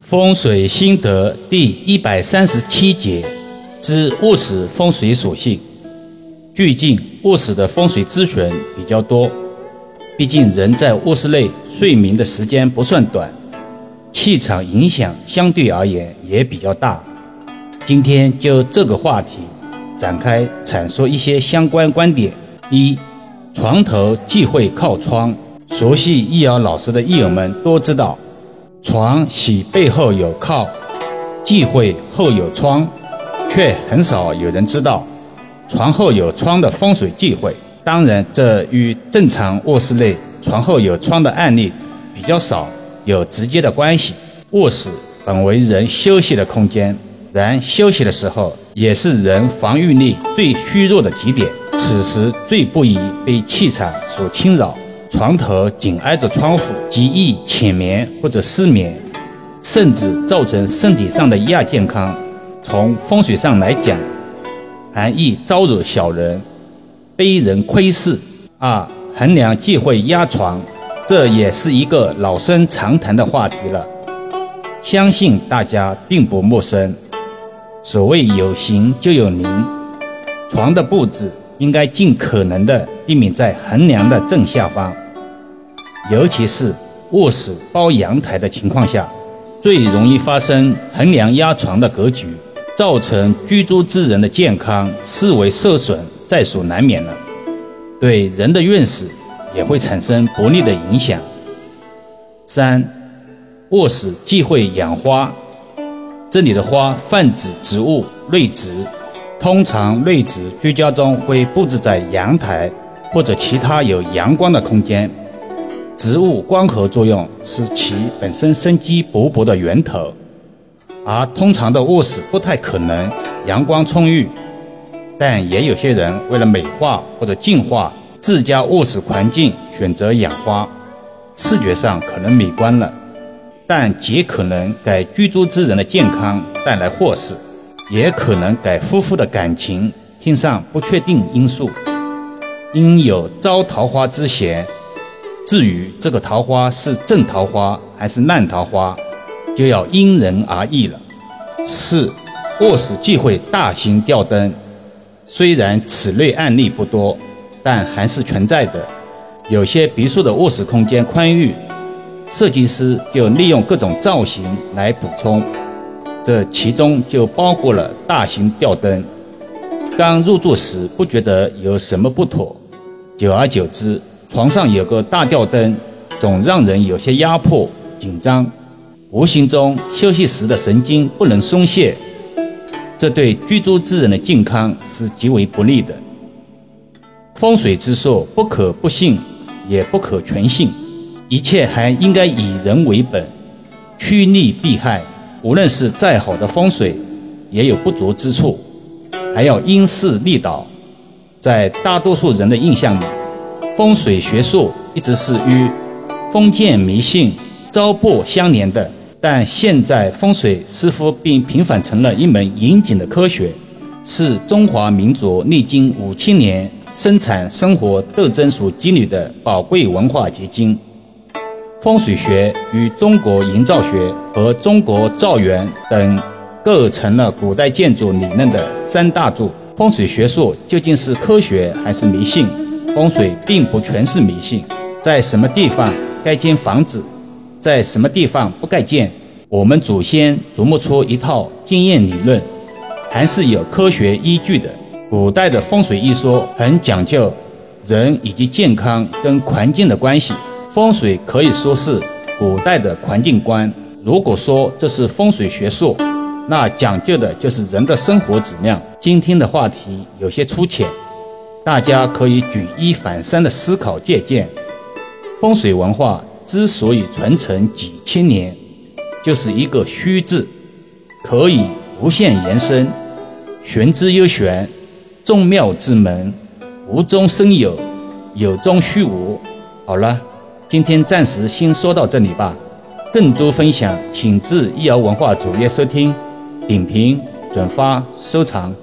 风水心得第一百三十七节之卧室风水属性。最近卧室的风水咨询比较多，毕竟人在卧室内睡眠的时间不算短，气场影响相对而言也比较大。今天就这个话题展开阐述一些相关观点。一，床头忌讳靠窗。熟悉易遥老师的易友们都知道。床喜背后有靠，忌讳后有窗，却很少有人知道床后有窗的风水忌讳。当然，这与正常卧室内床后有窗的案例比较少有直接的关系。卧室本为人休息的空间，然休息的时候也是人防御力最虚弱的极点，此时最不宜被气场所侵扰。床头紧挨着窗户，极易浅眠或者失眠，甚至造成身体上的亚健康。从风水上来讲，还易招惹小人，被人窥视。二，衡量忌讳压床，这也是一个老生常谈的话题了，相信大家并不陌生。所谓有形就有灵，床的布置应该尽可能的避免在横梁的正下方。尤其是卧室包阳台的情况下，最容易发生横梁压床的格局，造成居住之人的健康视为受损，在所难免了。对人的运势也会产生不利的影响。三，卧室忌讳养花，这里的花泛指植物内植，通常内植居家中会布置在阳台或者其他有阳光的空间。植物光合作用是其本身生机勃勃的源头，而通常的卧室不太可能阳光充裕。但也有些人为了美化或者净化自家卧室环境，选择养花，视觉上可能美观了，但极可能给居住之人的健康带来祸事，也可能给夫妇的感情添上不确定因素，因有招桃花之嫌。至于这个桃花是正桃花还是烂桃花，就要因人而异了。四，卧室忌讳大型吊灯，虽然此类案例不多，但还是存在的。有些别墅的卧室空间宽裕，设计师就利用各种造型来补充，这其中就包括了大型吊灯。刚入住时不觉得有什么不妥，久而久之。床上有个大吊灯，总让人有些压迫、紧张，无形中休息时的神经不能松懈，这对居住之人的健康是极为不利的。风水之说不可不信，也不可全信，一切还应该以人为本，趋利避害。无论是再好的风水，也有不足之处，还要因势利导。在大多数人的印象里。风水学术一直是与封建迷信、糟粕相连的，但现在风水似乎并频繁成了一门严谨的科学，是中华民族历经五千年生产生活斗争所积累的宝贵文化结晶。风水学与中国营造学和中国造园等构成了古代建筑理论的三大柱。风水学术究竟是科学还是迷信？风水并不全是迷信，在什么地方该建房子，在什么地方不该建，我们祖先琢磨出一套经验理论，还是有科学依据的。古代的风水一说很讲究人以及健康跟环境的关系，风水可以说是古代的环境观。如果说这是风水学说，那讲究的就是人的生活质量。今天的话题有些粗浅。大家可以举一反三的思考借鉴，风水文化之所以传承几千年，就是一个“虚”字，可以无限延伸，玄之又玄，众妙之门，无中生有，有中虚无。好了，今天暂时先说到这里吧。更多分享，请至易瑶文化主页收听、点评、转发、收藏。